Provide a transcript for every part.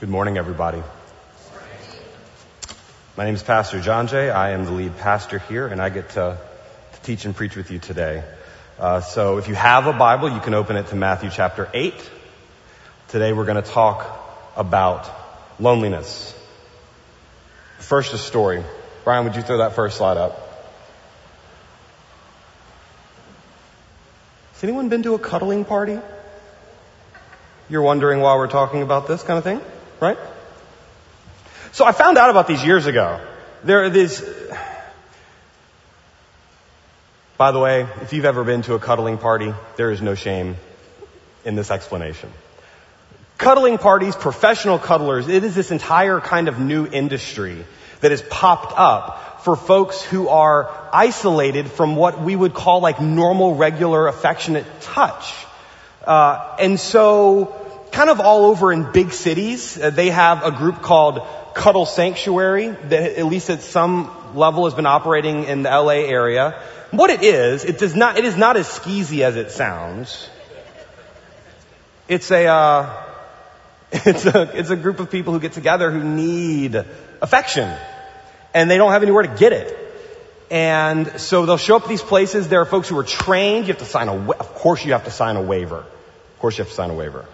Good morning, everybody. My name is Pastor John Jay. I am the lead pastor here, and I get to, to teach and preach with you today. Uh, so if you have a Bible, you can open it to Matthew chapter 8. Today we're going to talk about loneliness. First, a story. Brian, would you throw that first slide up? Has anyone been to a cuddling party? You're wondering why we're talking about this kind of thing? Right? So I found out about these years ago. There are these, by the way, if you've ever been to a cuddling party, there is no shame in this explanation. Cuddling parties, professional cuddlers, it is this entire kind of new industry that has popped up for folks who are isolated from what we would call like normal, regular, affectionate touch. Uh, and so kind of all over in big cities. Uh, they have a group called Cuddle Sanctuary that at least at some level has been operating in the LA area. What it is, it does not, it is not as skeezy as it sounds. It's a, uh, it's a, it's a group of people who get together who need affection. And they don't have anywhere to get it. And so they'll show up at these places. There are folks who are trained. You have to sign a, of course you have to sign a waiver. Of course you have to sign a waiver.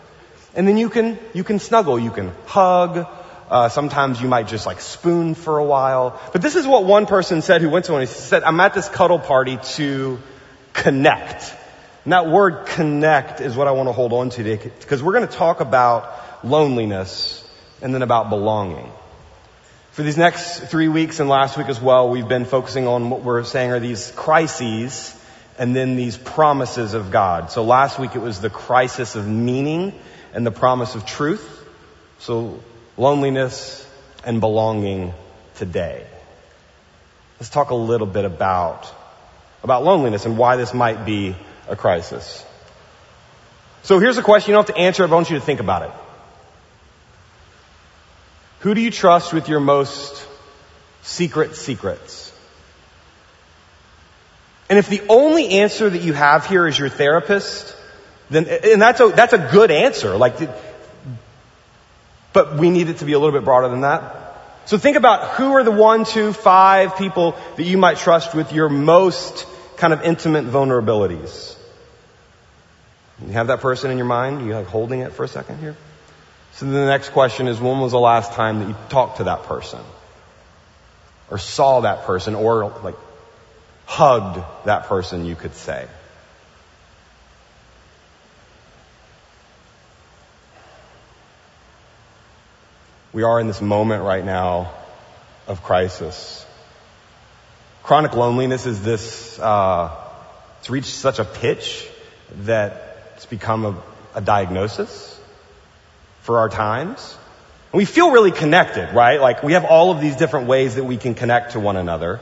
And then you can, you can snuggle, you can hug, uh, sometimes you might just like spoon for a while. But this is what one person said who went to one. He said, I'm at this cuddle party to connect. And that word connect is what I want to hold on to today because we're going to talk about loneliness and then about belonging. For these next three weeks and last week as well, we've been focusing on what we're saying are these crises and then these promises of God. So last week it was the crisis of meaning and the promise of truth. So loneliness and belonging today. Let's talk a little bit about, about loneliness and why this might be a crisis. So here's a question. You don't have to answer I want you to think about it. Who do you trust with your most secret secrets? And if the only answer that you have here is your therapist, then, and that's a, that's a good answer. Like, but we need it to be a little bit broader than that. So think about who are the one, two, five people that you might trust with your most kind of intimate vulnerabilities. You have that person in your mind? You like holding it for a second here? So the next question is when was the last time that you talked to that person? Or saw that person or like hugged that person you could say? We are in this moment right now of crisis. Chronic loneliness is this, uh, it's reached such a pitch that it's become a, a diagnosis for our times. And we feel really connected, right? Like we have all of these different ways that we can connect to one another.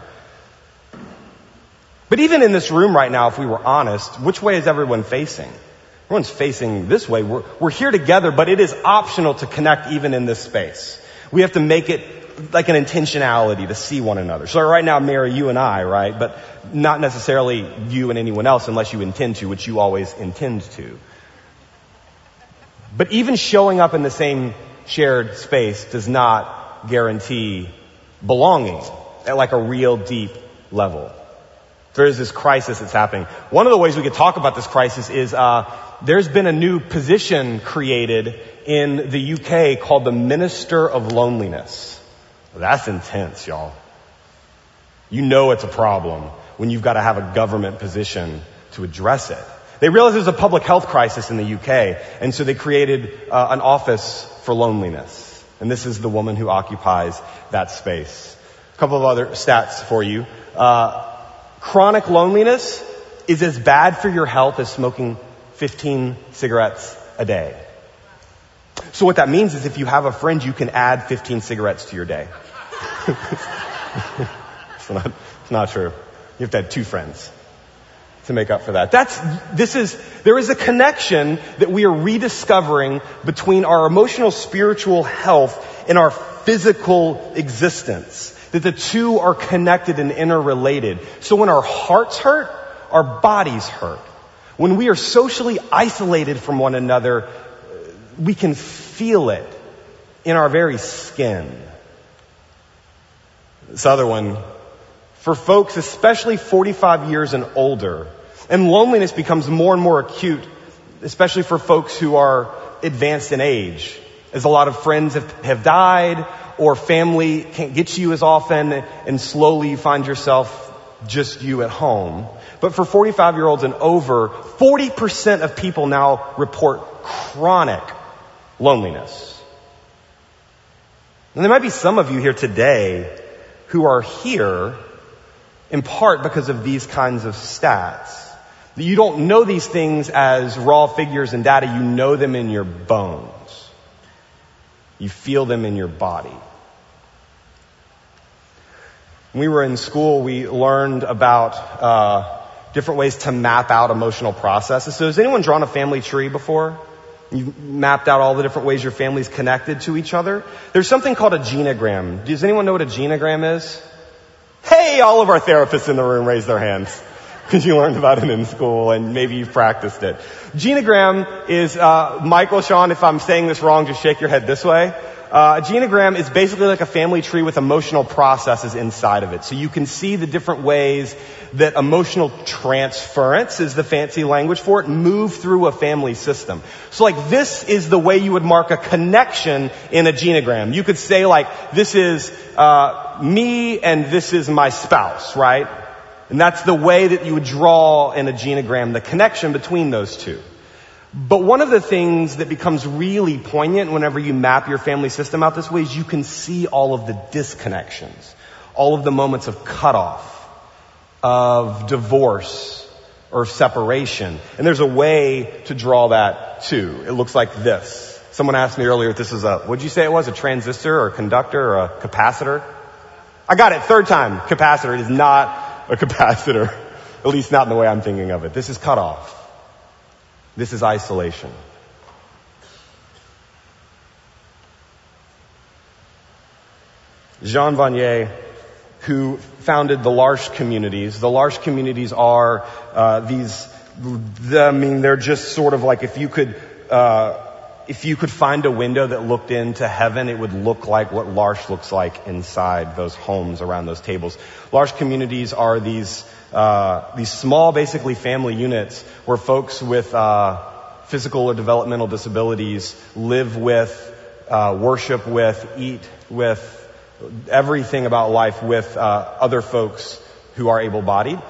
But even in this room right now, if we were honest, which way is everyone facing? Everyone's facing this way. We're, we're here together, but it is optional to connect even in this space. We have to make it like an intentionality to see one another. So right now, Mary, you and I, right? But not necessarily you and anyone else unless you intend to, which you always intend to. But even showing up in the same shared space does not guarantee belonging at like a real deep level. There is this crisis that's happening. One of the ways we could talk about this crisis is uh, there's been a new position created in the UK called the Minister of Loneliness. That's intense, y'all. You know it's a problem when you've got to have a government position to address it. They realized there's a public health crisis in the UK, and so they created uh, an office for loneliness. And this is the woman who occupies that space. A couple of other stats for you. Uh, chronic loneliness is as bad for your health as smoking 15 cigarettes a day. So what that means is if you have a friend, you can add 15 cigarettes to your day. it's, not, it's not true. You have to have two friends to make up for that. That's, this is, there is a connection that we are rediscovering between our emotional spiritual health and our physical existence. That the two are connected and interrelated. So when our hearts hurt, our bodies hurt. When we are socially isolated from one another, we can feel it in our very skin. This other one, for folks, especially 45 years and older, and loneliness becomes more and more acute, especially for folks who are advanced in age, as a lot of friends have, have died or family can't get you as often and slowly you find yourself just you at home. But for 45 year olds and over, 40% of people now report chronic loneliness. And there might be some of you here today who are here in part because of these kinds of stats. You don't know these things as raw figures and data, you know them in your bones. You feel them in your body. When we were in school, we learned about uh, different ways to map out emotional processes. So has anyone drawn a family tree before? You've mapped out all the different ways your family's connected to each other. There's something called a genogram. Does anyone know what a genogram is? Hey, all of our therapists in the room raise their hands because you learned about it in school and maybe you've practiced it. Genogram is, uh, Michael, Sean, if I'm saying this wrong, just shake your head this way. Uh, a genogram is basically like a family tree with emotional processes inside of it. So you can see the different ways that emotional transference is the fancy language for it, move through a family system. So like this is the way you would mark a connection in a genogram. You could say like, this is, uh, me and this is my spouse, right? And that's the way that you would draw in a genogram the connection between those two. But one of the things that becomes really poignant whenever you map your family system out this way is you can see all of the disconnections, all of the moments of cutoff, of divorce, or separation. And there's a way to draw that too. It looks like this. Someone asked me earlier if this is a, what'd you say it was? A transistor or a conductor or a capacitor? I got it, third time. Capacitor. It is not a capacitor. At least not in the way I'm thinking of it. This is cutoff. This is isolation. Jean Vanier, who founded the L'Arche communities, the L'Arche communities are uh, these. I mean, they're just sort of like if you could. Uh, if you could find a window that looked into heaven, it would look like what L'Arche looks like inside those homes around those tables. L'Arche communities are these uh, these small, basically family units where folks with uh, physical or developmental disabilities live with, uh, worship with, eat with, everything about life with uh, other folks who are able-bodied.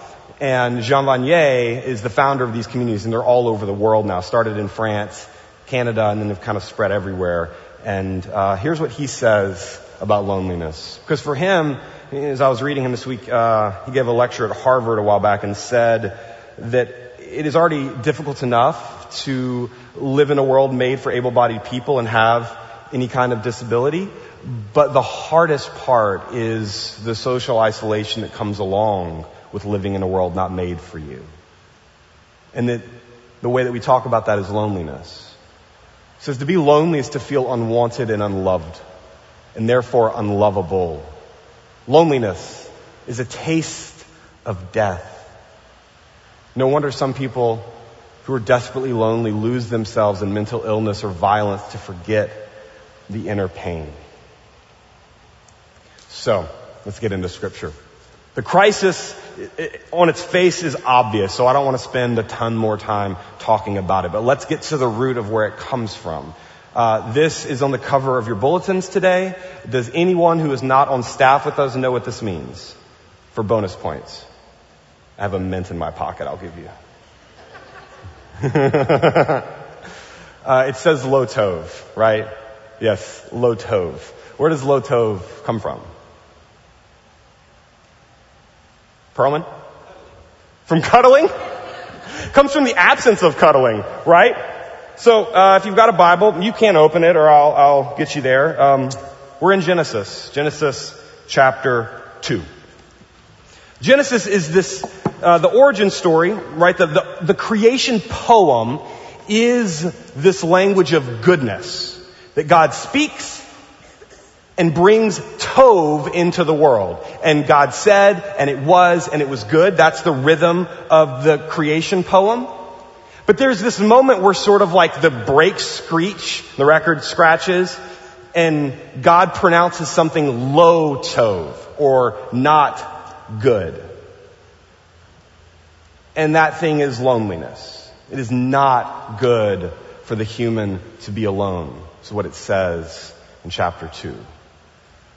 And Jean Vanier is the founder of these communities, and they're all over the world now. Started in France, Canada, and then they've kind of spread everywhere. And uh, here's what he says about loneliness. Because for him, as I was reading him this week, uh, he gave a lecture at Harvard a while back and said that it is already difficult enough to live in a world made for able-bodied people and have any kind of disability. But the hardest part is the social isolation that comes along with living in a world not made for you. And that the way that we talk about that is loneliness. Says to be lonely is to feel unwanted and unloved, and therefore unlovable. Loneliness is a taste of death. No wonder some people who are desperately lonely lose themselves in mental illness or violence to forget the inner pain. So, let's get into scripture. The crisis on its face is obvious, so I don't want to spend a ton more time talking about it, but let's get to the root of where it comes from. Uh, this is on the cover of your bulletins today. Does anyone who is not on staff with us know what this means for bonus points? I have a mint in my pocket I'll give you. uh, it says lo tov, right? Yes, lo tov. Where does lo tov come from? Perlman? From cuddling? Comes from the absence of cuddling, right? So uh, if you've got a Bible, you can't open it, or I'll, I'll get you there. Um, we're in Genesis, Genesis chapter two. Genesis is this uh, the origin story, right? The, the the creation poem is this language of goodness that God speaks and brings Tov into the world. And God said, and it was, and it was good. That's the rhythm of the creation poem. But there's this moment where sort of like the brakes screech, the record scratches, and God pronounces something lo tov or not good. And that thing is loneliness. It is not good for the human to be alone, is what it says in chapter 2.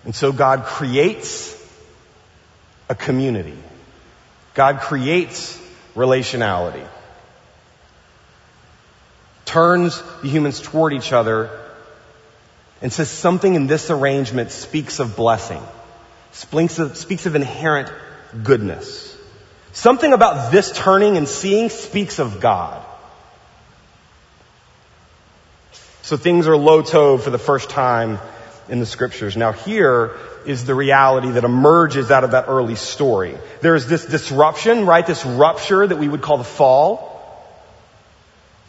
And so God creates a community. God creates relationality. Turns the humans toward each other and says something in this arrangement speaks of blessing, speaks of, speaks of inherent goodness. Something about this turning and seeing speaks of God. So things are lo tov for the first time in the scriptures. Now here is the reality that emerges out of that early story. There is this disruption, right? This rupture that we would call the fall,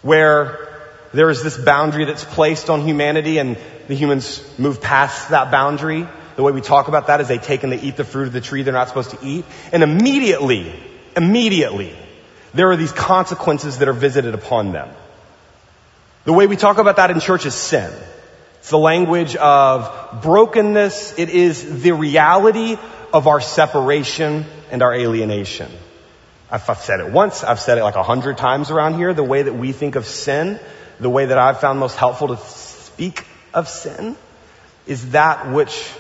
where there is this boundary that's placed on humanity and the humans move past that boundary. The way we talk about that is they take and they eat the fruit of the tree they're not supposed to eat. And immediately, immediately, there are these consequences that are visited upon them. The way we talk about that in church is sin. It's the language of brokenness. It is the reality of our separation and our alienation. I've said it once. I've said it like a hundred times around here. The way that we think of sin, the way that I've found most helpful to speak of sin is that which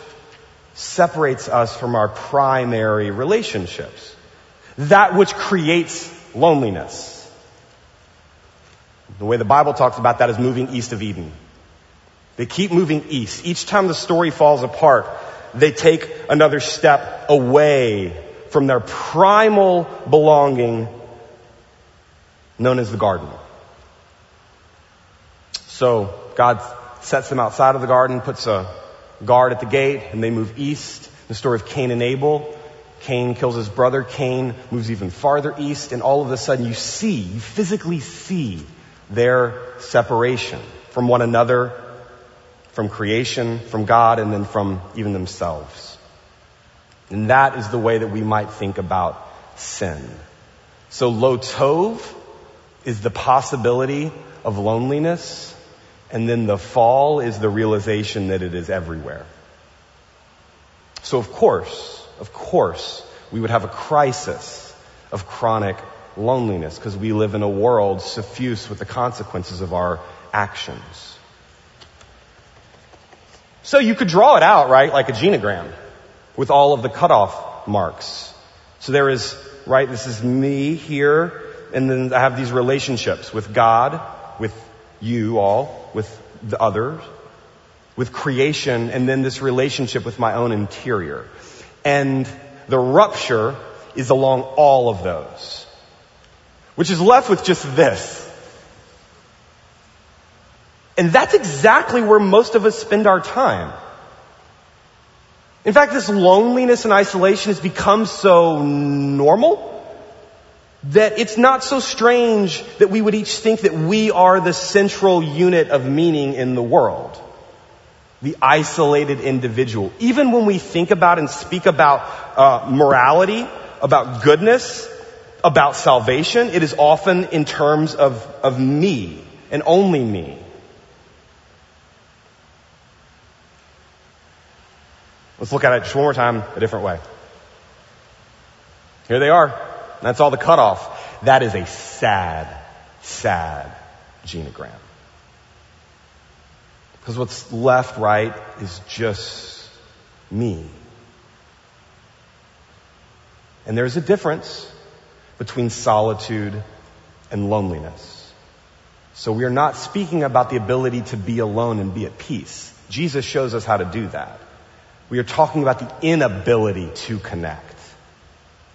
separates us from our primary relationships. That which creates loneliness. The way the Bible talks about that is moving east of Eden. They keep moving east. Each time the story falls apart, they take another step away from their primal belonging known as the garden. So God sets them outside of the garden, puts a guard at the gate, and they move east. The story of Cain and Abel. Cain kills his brother. Cain moves even farther east, and all of a sudden you see, you physically see their separation from one another from creation, from God, and then from even themselves. And that is the way that we might think about sin. So lo tov is the possibility of loneliness, and then the fall is the realization that it is everywhere. So of course, of course, we would have a crisis of chronic loneliness because we live in a world suffused with the consequences of our actions. So you could draw it out, right, like a genogram with all of the cutoff marks. So there is, right, this is me here, and then I have these relationships with God, with you all, with the others, with creation, and then this relationship with my own interior. And the rupture is along all of those. Which is left with just this. And that's exactly where most of us spend our time. In fact, this loneliness and isolation has become so normal that it's not so strange that we would each think that we are the central unit of meaning in the world. The isolated individual. Even when we think about and speak about uh, morality, about goodness, about salvation, it is often in terms of, of me and only me. Let's look at it just one more time a different way. Here they are. That's all the cutoff. That is a sad, sad genogram. Because what's left, right, is just me. And there's a difference between solitude and loneliness. So we are not speaking about the ability to be alone and be at peace. Jesus shows us how to do that. We are talking about the inability to connect.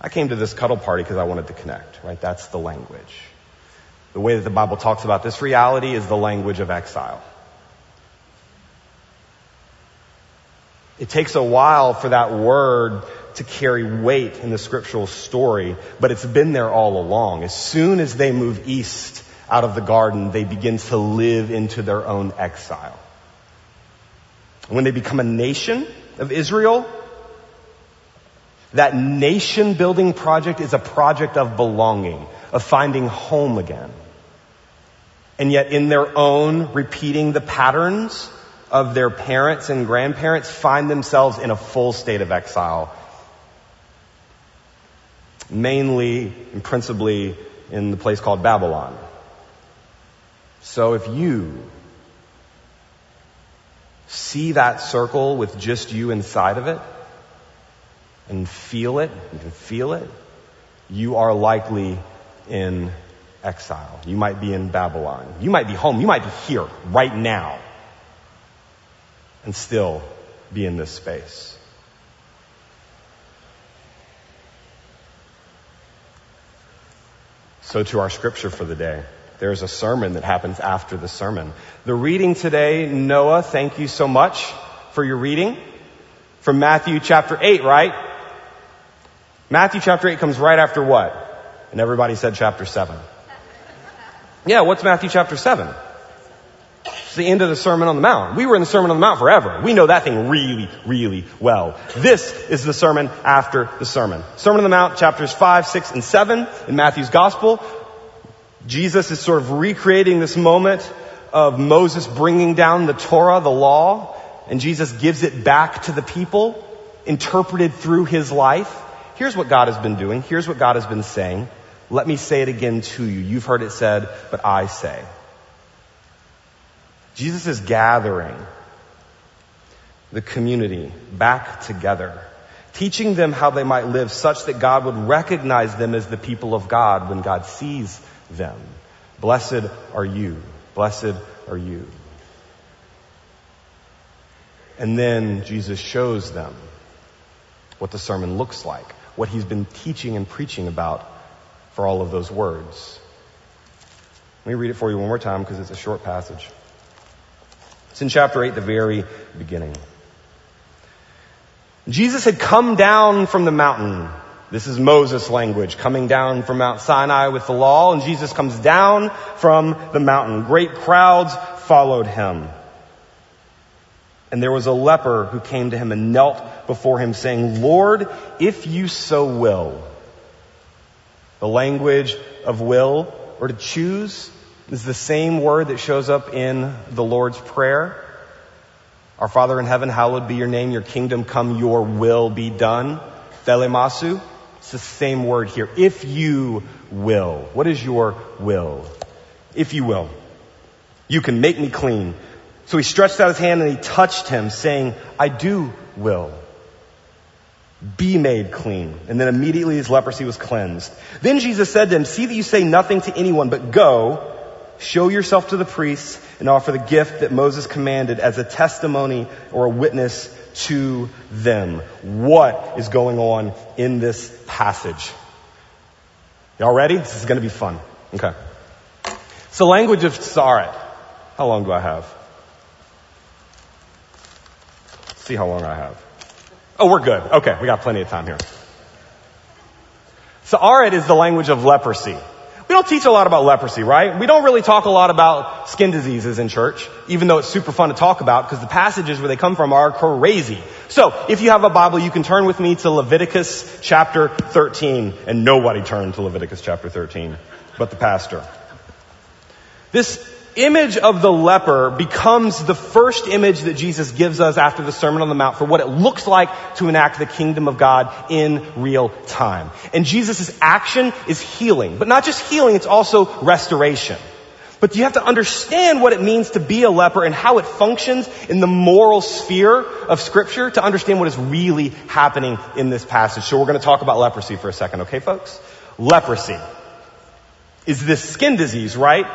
I came to this cuddle party because I wanted to connect, right? That's the language. The way that the Bible talks about this reality is the language of exile. It takes a while for that word to carry weight in the scriptural story, but it's been there all along. As soon as they move east out of the garden, they begin to live into their own exile. When they become a nation, of Israel, that nation building project is a project of belonging, of finding home again. And yet in their own repeating the patterns of their parents and grandparents find themselves in a full state of exile. Mainly and principally in the place called Babylon. So if you see that circle with just you inside of it and feel it, you can feel it, you are likely in exile. You might be in Babylon. You might be home. You might be here right now and still be in this space. So to our scripture for the day. There's a sermon that happens after the sermon. The reading today, Noah, thank you so much for your reading from Matthew chapter 8, right? Matthew chapter 8 comes right after what? And everybody said chapter 7. Yeah, what's Matthew chapter 7? It's the end of the Sermon on the Mount. We were in the Sermon on the Mount forever. We know that thing really, really well. This is the sermon after the sermon. Sermon on the Mount, chapters 5, 6, and 7 in Matthew's Gospel. Jesus is sort of recreating this moment of Moses bringing down the Torah, the law, and Jesus gives it back to the people, interpreted through his life. Here's what God has been doing. Here's what God has been saying. Let me say it again to you. You've heard it said, but I say. Jesus is gathering the community back together, teaching them how they might live such that God would recognize them as the people of God when God sees them. Blessed are you. Blessed are you. And then Jesus shows them what the sermon looks like, what he's been teaching and preaching about for all of those words. Let me read it for you one more time because it's a short passage. It's in chapter 8, the very beginning. Jesus had come down from the mountain this is Moses language coming down from Mount Sinai with the law and Jesus comes down from the mountain. Great crowds followed him. And there was a leper who came to him and knelt before him saying, Lord, if you so will. The language of will or to choose is the same word that shows up in the Lord's Prayer. Our Father in heaven, hallowed be your name, your kingdom come, your will be done. Thelemasu. It's the same word here. If you will. What is your will? If you will. You can make me clean. So he stretched out his hand and he touched him saying, I do will. Be made clean. And then immediately his leprosy was cleansed. Then Jesus said to him, see that you say nothing to anyone, but go, show yourself to the priests and offer the gift that Moses commanded as a testimony or a witness to them. What is going on in this passage? Y'all ready? This is going to be fun. Okay. So language of tzara'at. How long do I have? Let's see how long I have. Oh, we're good. Okay, we got plenty of time here. tzara'at is the language of leprosy. We don't teach a lot about leprosy, right? We don't really talk a lot about skin diseases in church, even though it's super fun to talk about because the passages where they come from are crazy. So, if you have a Bible, you can turn with me to Leviticus chapter 13, and nobody turned to Leviticus chapter 13, but the pastor. This image of the leper becomes the first image that Jesus gives us after the Sermon on the Mount for what it looks like to enact the kingdom of God in real time. And Jesus' action is healing, but not just healing, it's also restoration. But you have to understand what it means to be a leper and how it functions in the moral sphere of scripture to understand what is really happening in this passage. So we're going to talk about leprosy for a second, okay folks? Leprosy is this skin disease, right?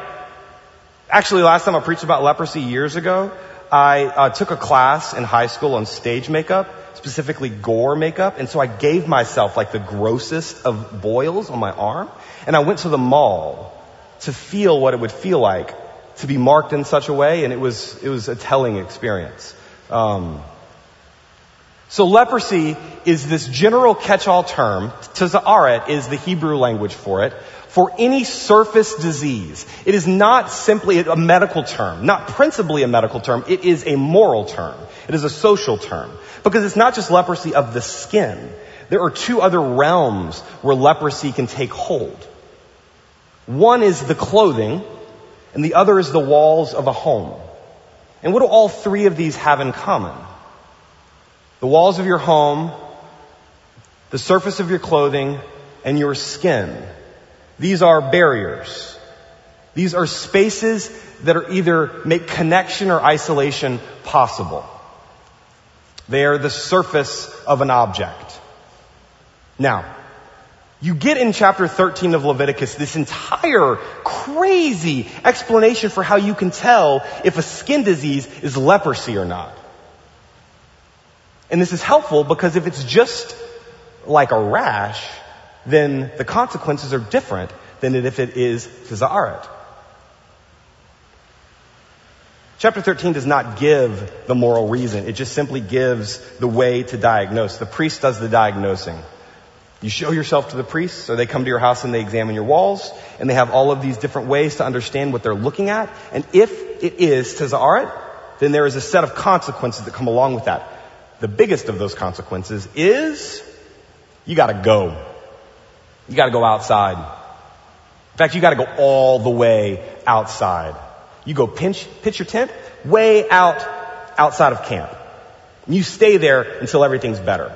Actually, last time I preached about leprosy years ago, I uh, took a class in high school on stage makeup, specifically gore makeup, and so I gave myself like the grossest of boils on my arm, and I went to the mall to feel what it would feel like to be marked in such a way, and it was it was a telling experience. Um, so leprosy is this general catch-all term. tzara'at is the Hebrew language for it for any surface disease. It is not simply a medical term, not principally a medical term. It is a moral term. It is a social term. Because it's not just leprosy of the skin. There are two other realms where leprosy can take hold. One is the clothing, and the other is the walls of a home. And what do all three of these have in common? The walls of your home, the surface of your clothing, and your skin. These are barriers. These are spaces that are either make connection or isolation possible. They are the surface of an object. Now, you get in chapter 13 of Leviticus this entire crazy explanation for how you can tell if a skin disease is leprosy or not. And this is helpful because if it's just like a rash, then the consequences are different than if it is tzara'at. Chapter 13 does not give the moral reason. It just simply gives the way to diagnose. The priest does the diagnosing. You show yourself to the priests, so they come to your house and they examine your walls, and they have all of these different ways to understand what they're looking at. And if it is tzara'at, then there is a set of consequences that come along with that. The biggest of those consequences is you gotta go. You gotta go outside. In fact, you gotta go all the way outside. You go pinch, pitch your tent way out, outside of camp. And you stay there until everything's better.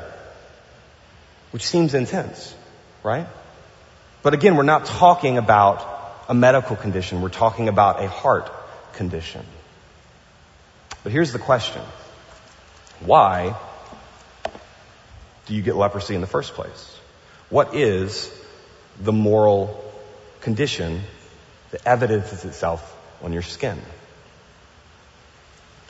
Which seems intense, right? But again, we're not talking about a medical condition. We're talking about a heart condition. But here's the question. Why do you get leprosy in the first place? What is the moral condition that evidences itself on your skin.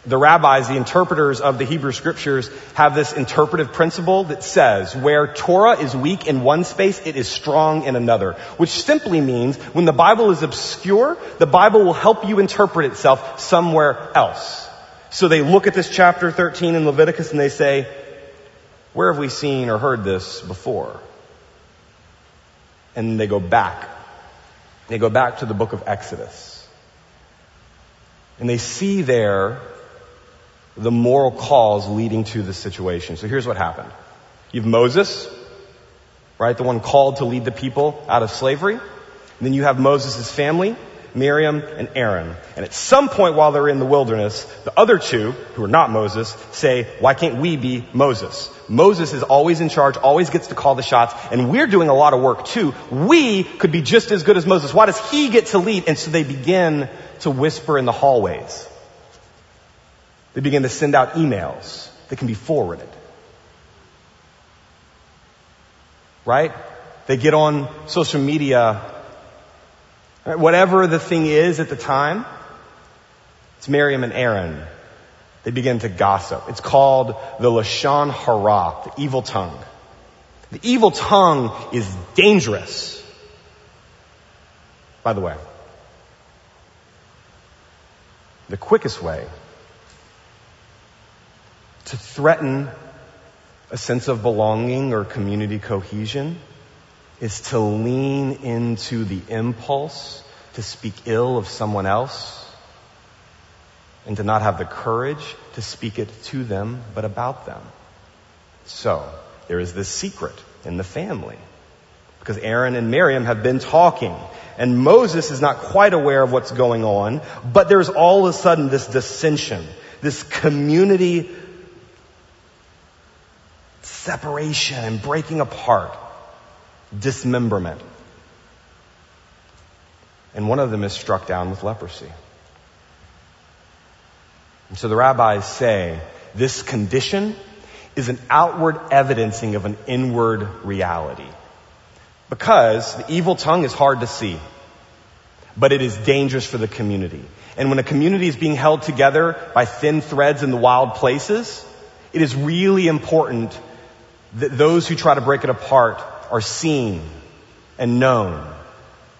The rabbis, the interpreters of the Hebrew scriptures have this interpretive principle that says where Torah is weak in one space, it is strong in another. Which simply means when the Bible is obscure, the Bible will help you interpret itself somewhere else. So they look at this chapter 13 in Leviticus and they say, where have we seen or heard this before? And they go back. They go back to the book of Exodus. And they see there the moral cause leading to the situation. So here's what happened. You have Moses, right? The one called to lead the people out of slavery. And then you have Moses' family, Miriam and Aaron. And at some point while they're in the wilderness, the other two, who are not Moses, say, why can't we be Moses? Moses is always in charge, always gets to call the shots, and we're doing a lot of work too. We could be just as good as Moses. Why does he get to lead? And so they begin to whisper in the hallways. They begin to send out emails that can be forwarded. Right? They get on social media. Whatever the thing is at the time, it's Miriam and Aaron. They begin to gossip. It's called the Lashon Hara, the evil tongue. The evil tongue is dangerous. By the way, the quickest way to threaten a sense of belonging or community cohesion is to lean into the impulse to speak ill of someone else and to not have the courage to speak it to them but about them. So, there is this secret in the family because Aaron and Miriam have been talking and Moses is not quite aware of what's going on, but there's all of a sudden this dissension, this community separation and breaking apart, dismemberment. And one of them is struck down with leprosy. And so the rabbis say this condition is an outward evidencing of an inward reality. Because the evil tongue is hard to see, but it is dangerous for the community. And when a community is being held together by thin threads in the wild places, it is really important that those who try to break it apart are seen and known.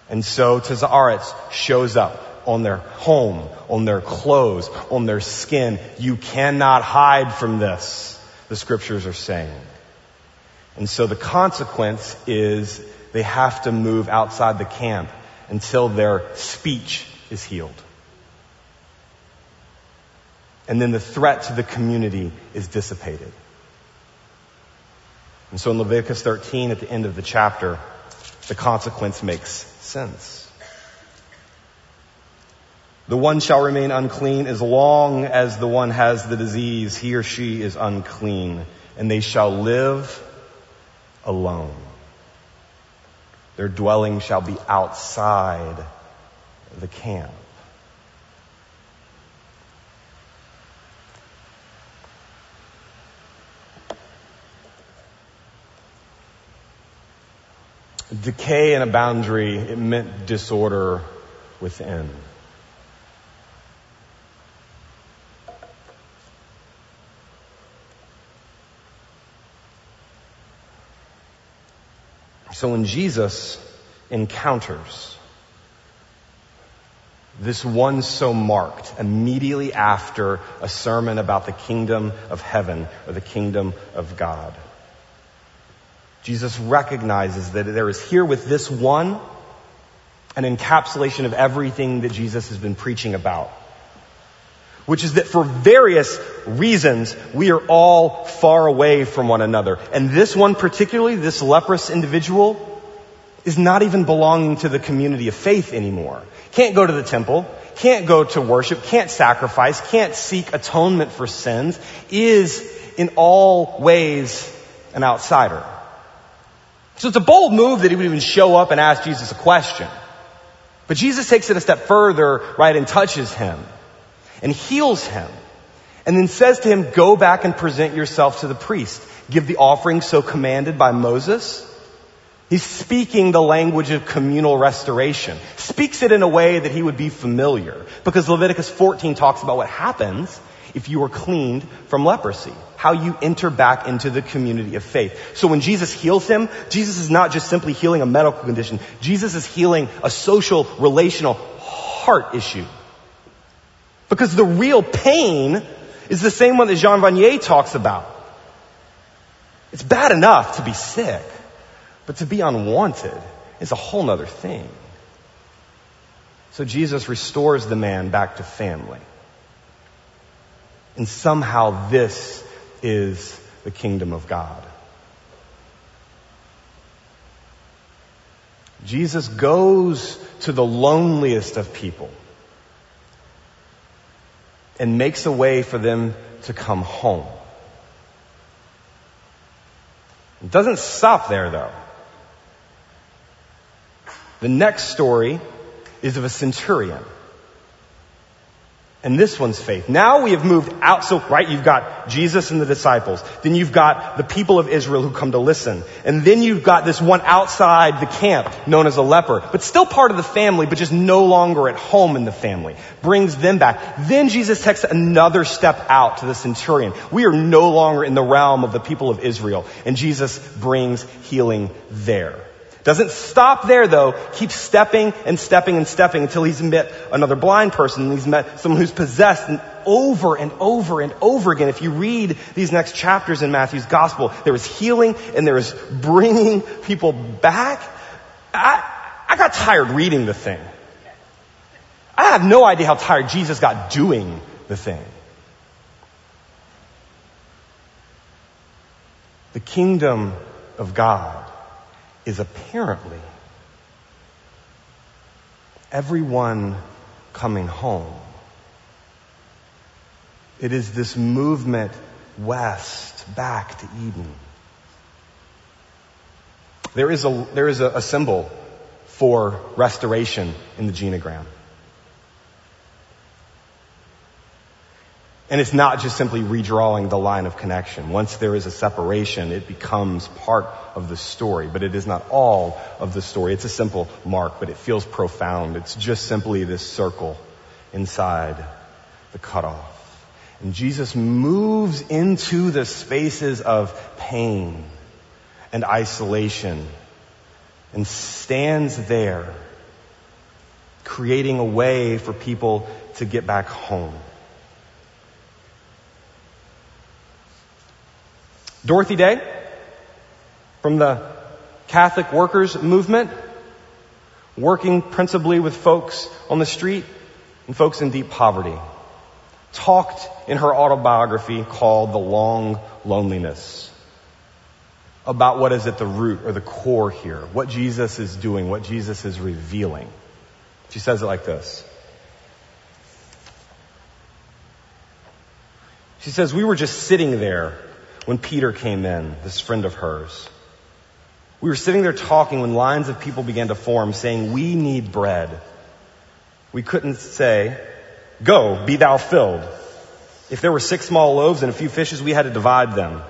And so tzara'at shows up on their home, on their clothes, on their skin. You cannot hide from this, the scriptures are saying. And so the consequence is they have to move outside the camp until their speech is healed. And then the threat to the community is dissipated. And so in Leviticus 13, at the end of the chapter, the consequence makes sense. The one shall remain unclean as long as the one has the disease. He or she is unclean, and they shall live alone. Their dwelling shall be outside the camp. Decay in a boundary, it meant disorder within. So when Jesus encounters this one so marked immediately after a sermon about the kingdom of heaven or the kingdom of God. Jesus recognizes that there is here with this one an encapsulation of everything that Jesus has been preaching about. Which is that for various reasons, we are all far away from one another. And this one particularly, this leprous individual, is not even belonging to the community of faith anymore. Can't go to the temple, can't go to worship, can't sacrifice, can't seek atonement for sins, is in all ways an outsider. So it's a bold move that he would even show up and ask Jesus a question. But Jesus takes it a step further, right, and touches him and heals him and then says to him, go back and present yourself to the priest. Give the offering so commanded by Moses. He's speaking the language of communal restoration. Speaks it in a way that he would be familiar. Because Leviticus 14 talks about what happens if you are cleaned from leprosy. How you enter back into the community of faith. So when Jesus heals him, Jesus is not just simply healing a medical condition. Jesus is healing a social, relational heart issue. Because the real pain is the same one that Jean Vanier talks about. It's bad enough to be sick. But to be unwanted is a whole nother thing. So Jesus restores the man back to family. And somehow this is the kingdom of God. Jesus goes to the loneliest of people and makes a way for them to come home. It doesn't stop there though. The next story is of a centurion. And this one's faith. Now we have moved out. So, right, you've got Jesus and the disciples. Then you've got the people of Israel who come to listen. And then you've got this one outside the camp known as a leper, but still part of the family, but just no longer at home in the family. Brings them back. Then Jesus takes another step out to the centurion. We are no longer in the realm of the people of Israel. And Jesus brings healing there. Doesn't stop there though, keeps stepping and stepping and stepping until he's met another blind person and he's met someone who's possessed and over and over and over again. If you read these next chapters in Matthew's gospel, there is healing and there is bringing people back. I, I got tired reading the thing. I have no idea how tired Jesus got doing the thing. The kingdom of God is apparently everyone coming home. It is this movement west, back to Eden. There is a, there is a, a symbol for restoration in the genogram. And it's not just simply redrawing the line of connection. Once there is a separation, it becomes part of the story, but it is not all of the story. It's a simple mark, but it feels profound. It's just simply this circle inside the cutoff. And Jesus moves into the spaces of pain and isolation and stands there, creating a way for people to get back home. Dorothy Day from the Catholic Workers Movement, working principally with folks on the street and folks in deep poverty, talked in her autobiography called The Long Loneliness about what is at the root or the core here, what Jesus is doing, what Jesus is revealing. She says it like this. She says, We were just sitting there when Peter came in, this friend of hers. We were sitting there talking when lines of people began to form saying, We need bread. We couldn't say, Go, be thou filled. If there were six small loaves and a few fishes, we had to divide them.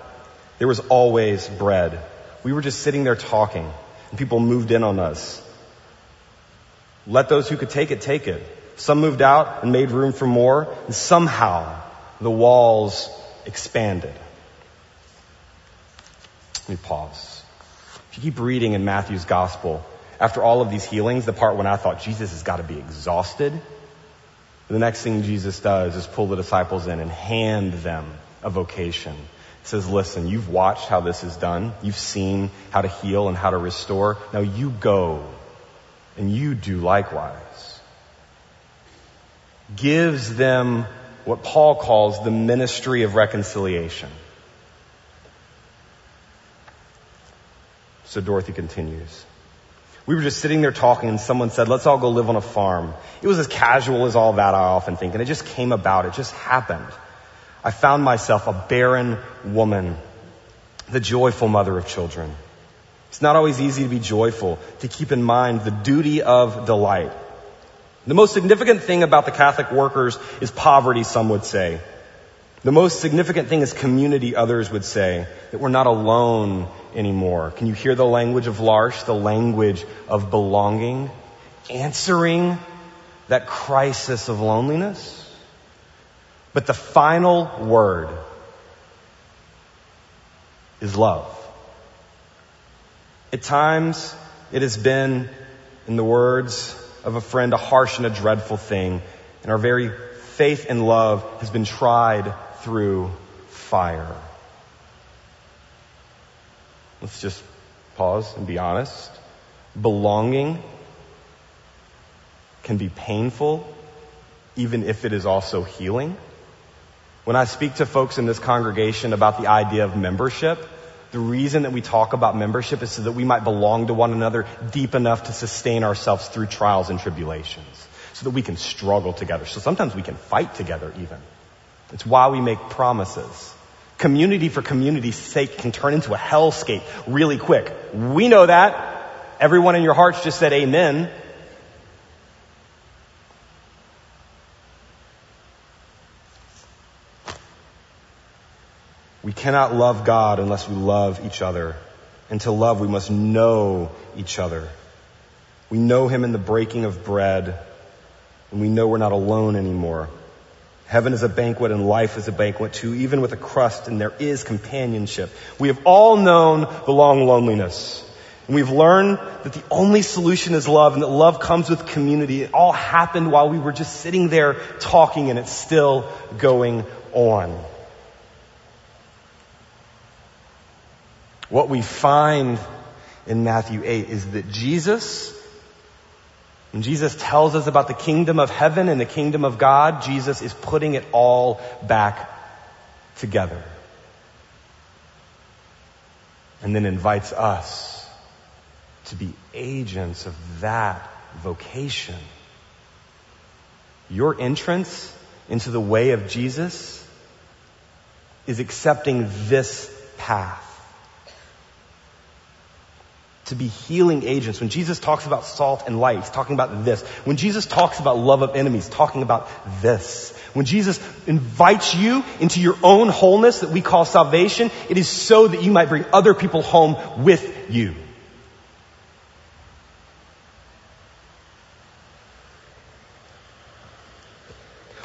There was always bread. We were just sitting there talking, and people moved in on us. Let those who could take it take it. Some moved out and made room for more, and somehow the walls expanded. Let me pause. If you keep reading in Matthew's gospel, after all of these healings, the part when I thought Jesus has got to be exhausted, the next thing Jesus does is pull the disciples in and hand them a vocation. He says, listen, you've watched how this is done. You've seen how to heal and how to restore. Now you go and you do likewise. Gives them what Paul calls the ministry of reconciliation. So Dorothy continues. We were just sitting there talking and someone said, let's all go live on a farm. It was as casual as all that, I often think, and it just came about. It just happened. I found myself a barren woman, the joyful mother of children. It's not always easy to be joyful, to keep in mind the duty of delight. The most significant thing about the Catholic workers is poverty, some would say. The most significant thing is community, others would say, that we're not alone anymore. Can you hear the language of L'Arche, the language of belonging, answering that crisis of loneliness? But the final word is love. At times, it has been, in the words of a friend, a harsh and a dreadful thing, and our very faith and love has been tried through fire. Let's just pause and be honest. Belonging can be painful, even if it is also healing. When I speak to folks in this congregation about the idea of membership, the reason that we talk about membership is so that we might belong to one another deep enough to sustain ourselves through trials and tribulations. So that we can struggle together. So sometimes we can fight together even. It's why we make promises. Community for community's sake can turn into a hellscape really quick. We know that. Everyone in your hearts just said amen. We cannot love God unless we love each other. And to love, we must know each other. We know Him in the breaking of bread, and we know we're not alone anymore. Heaven is a banquet and life is a banquet too, even with a crust, and there is companionship. We have all known the long loneliness. And we've learned that the only solution is love and that love comes with community. It all happened while we were just sitting there talking and it's still going on. What we find in Matthew 8 is that Jesus when Jesus tells us about the kingdom of heaven and the kingdom of God, Jesus is putting it all back together. And then invites us to be agents of that vocation. Your entrance into the way of Jesus is accepting this path to be healing agents. When Jesus talks about salt and light, he's talking about this. When Jesus talks about love of enemies, talking about this. When Jesus invites you into your own wholeness that we call salvation, it is so that you might bring other people home with you.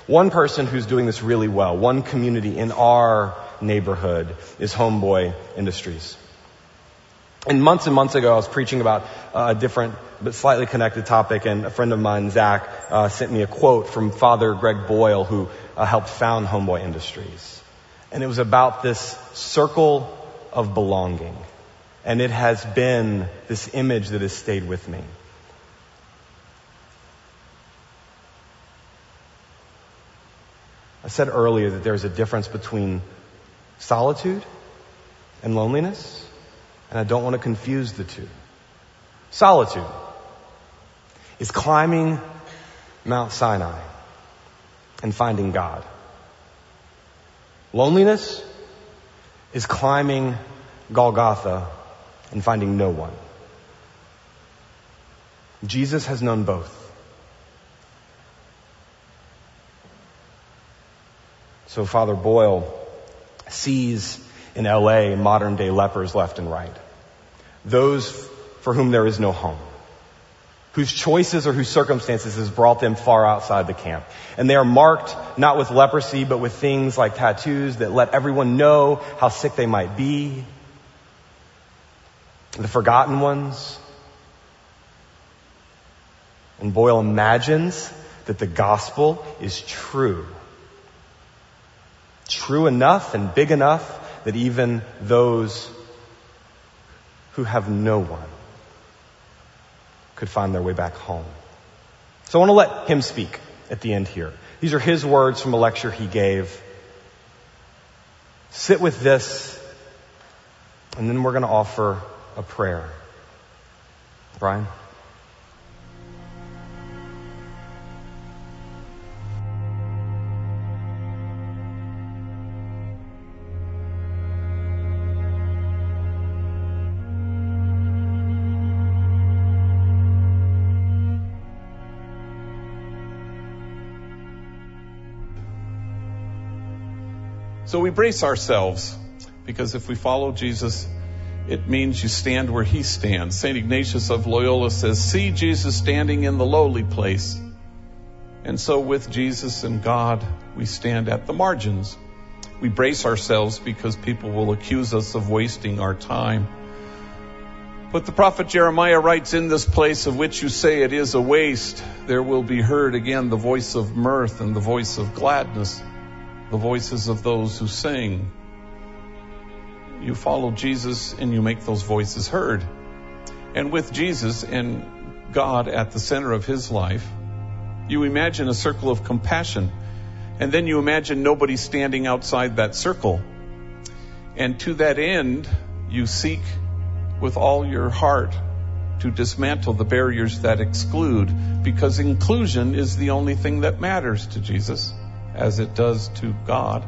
One person who's doing this really well, one community in our neighborhood is Homeboy Industries. And months and months ago, I was preaching about uh, a different but slightly connected topic, and a friend of mine, Zach, uh, sent me a quote from Father Greg Boyle, who uh, helped found Homeboy Industries. And it was about this circle of belonging. And it has been this image that has stayed with me. I said earlier that there's a difference between solitude and loneliness. And I don't want to confuse the two. Solitude is climbing Mount Sinai and finding God. Loneliness is climbing Golgotha and finding no one. Jesus has known both. So Father Boyle sees in LA modern day lepers left and right. Those for whom there is no home. Whose choices or whose circumstances has brought them far outside the camp. And they are marked not with leprosy, but with things like tattoos that let everyone know how sick they might be. The forgotten ones. And Boyle imagines that the gospel is true true enough and big enough that even those who have no one could find their way back home. So I want to let him speak at the end here. These are his words from a lecture he gave. Sit with this, and then we're going to offer a prayer. Brian? So we brace ourselves because if we follow Jesus, it means you stand where he stands. St. Ignatius of Loyola says, see Jesus standing in the lowly place. And so with Jesus and God, we stand at the margins. We brace ourselves because people will accuse us of wasting our time. But the prophet Jeremiah writes, In this place of which you say it is a waste, there will be heard again the voice of mirth and the voice of gladness the voices of those who sing. You follow Jesus and you make those voices heard. And with Jesus and God at the center of his life, you imagine a circle of compassion. And then you imagine nobody standing outside that circle. And to that end, you seek with all your heart to dismantle the barriers that exclude, because inclusion is the only thing that matters to Jesus as it does to God.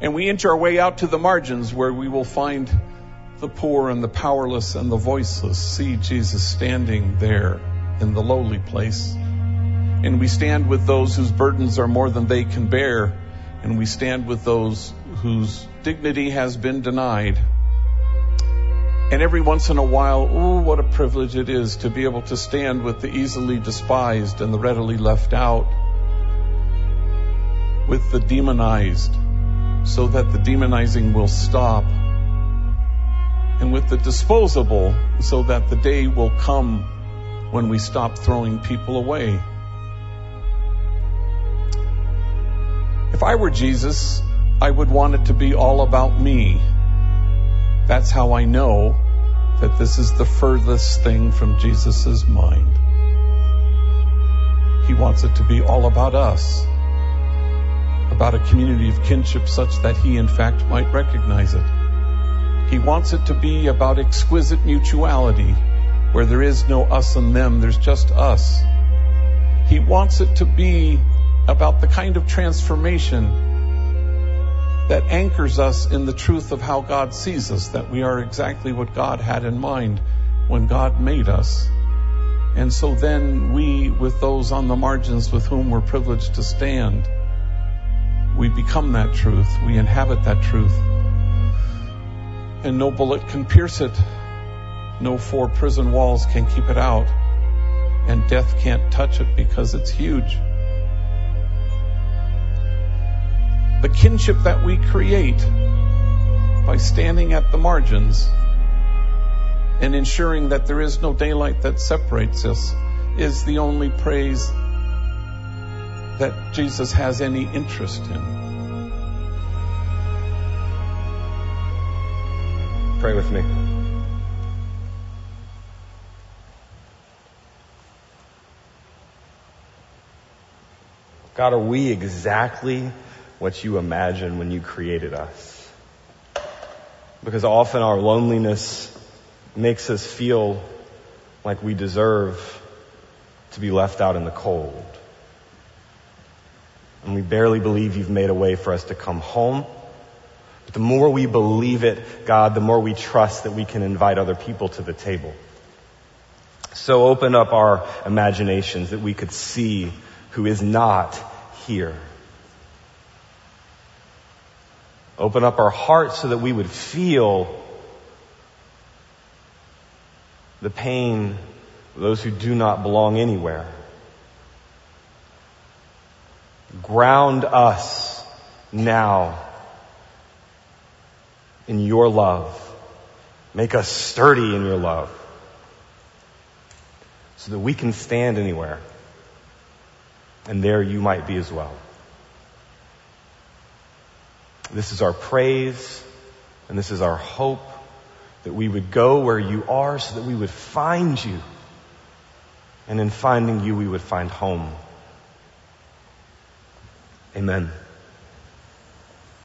And we inch our way out to the margins where we will find the poor and the powerless and the voiceless see Jesus standing there in the lowly place. And we stand with those whose burdens are more than they can bear. And we stand with those whose dignity has been denied. And every once in a while, oh, what a privilege it is to be able to stand with the easily despised and the readily left out with the demonized so that the demonizing will stop, and with the disposable so that the day will come when we stop throwing people away. If I were Jesus, I would want it to be all about me. That's how I know that this is the furthest thing from Jesus' mind. He wants it to be all about us about a community of kinship such that he, in fact, might recognize it. He wants it to be about exquisite mutuality, where there is no us and them, there's just us. He wants it to be about the kind of transformation that anchors us in the truth of how God sees us, that we are exactly what God had in mind when God made us. And so then we, with those on the margins with whom we're privileged to stand, we become that truth. We inhabit that truth. And no bullet can pierce it. No four prison walls can keep it out. And death can't touch it because it's huge. The kinship that we create by standing at the margins and ensuring that there is no daylight that separates us is the only praise that Jesus has any interest in. Pray with me. God, are we exactly what you imagined when you created us? Because often our loneliness makes us feel like we deserve to be left out in the cold. And we barely believe you've made a way for us to come home. But the more we believe it, God, the more we trust that we can invite other people to the table. So open up our imaginations that we could see who is not here. Open up our hearts so that we would feel the pain of those who do not belong anywhere. Ground us now in your love. Make us sturdy in your love so that we can stand anywhere. And there you might be as well. This is our praise and this is our hope that we would go where you are so that we would find you. And in finding you, we would find home. Amen.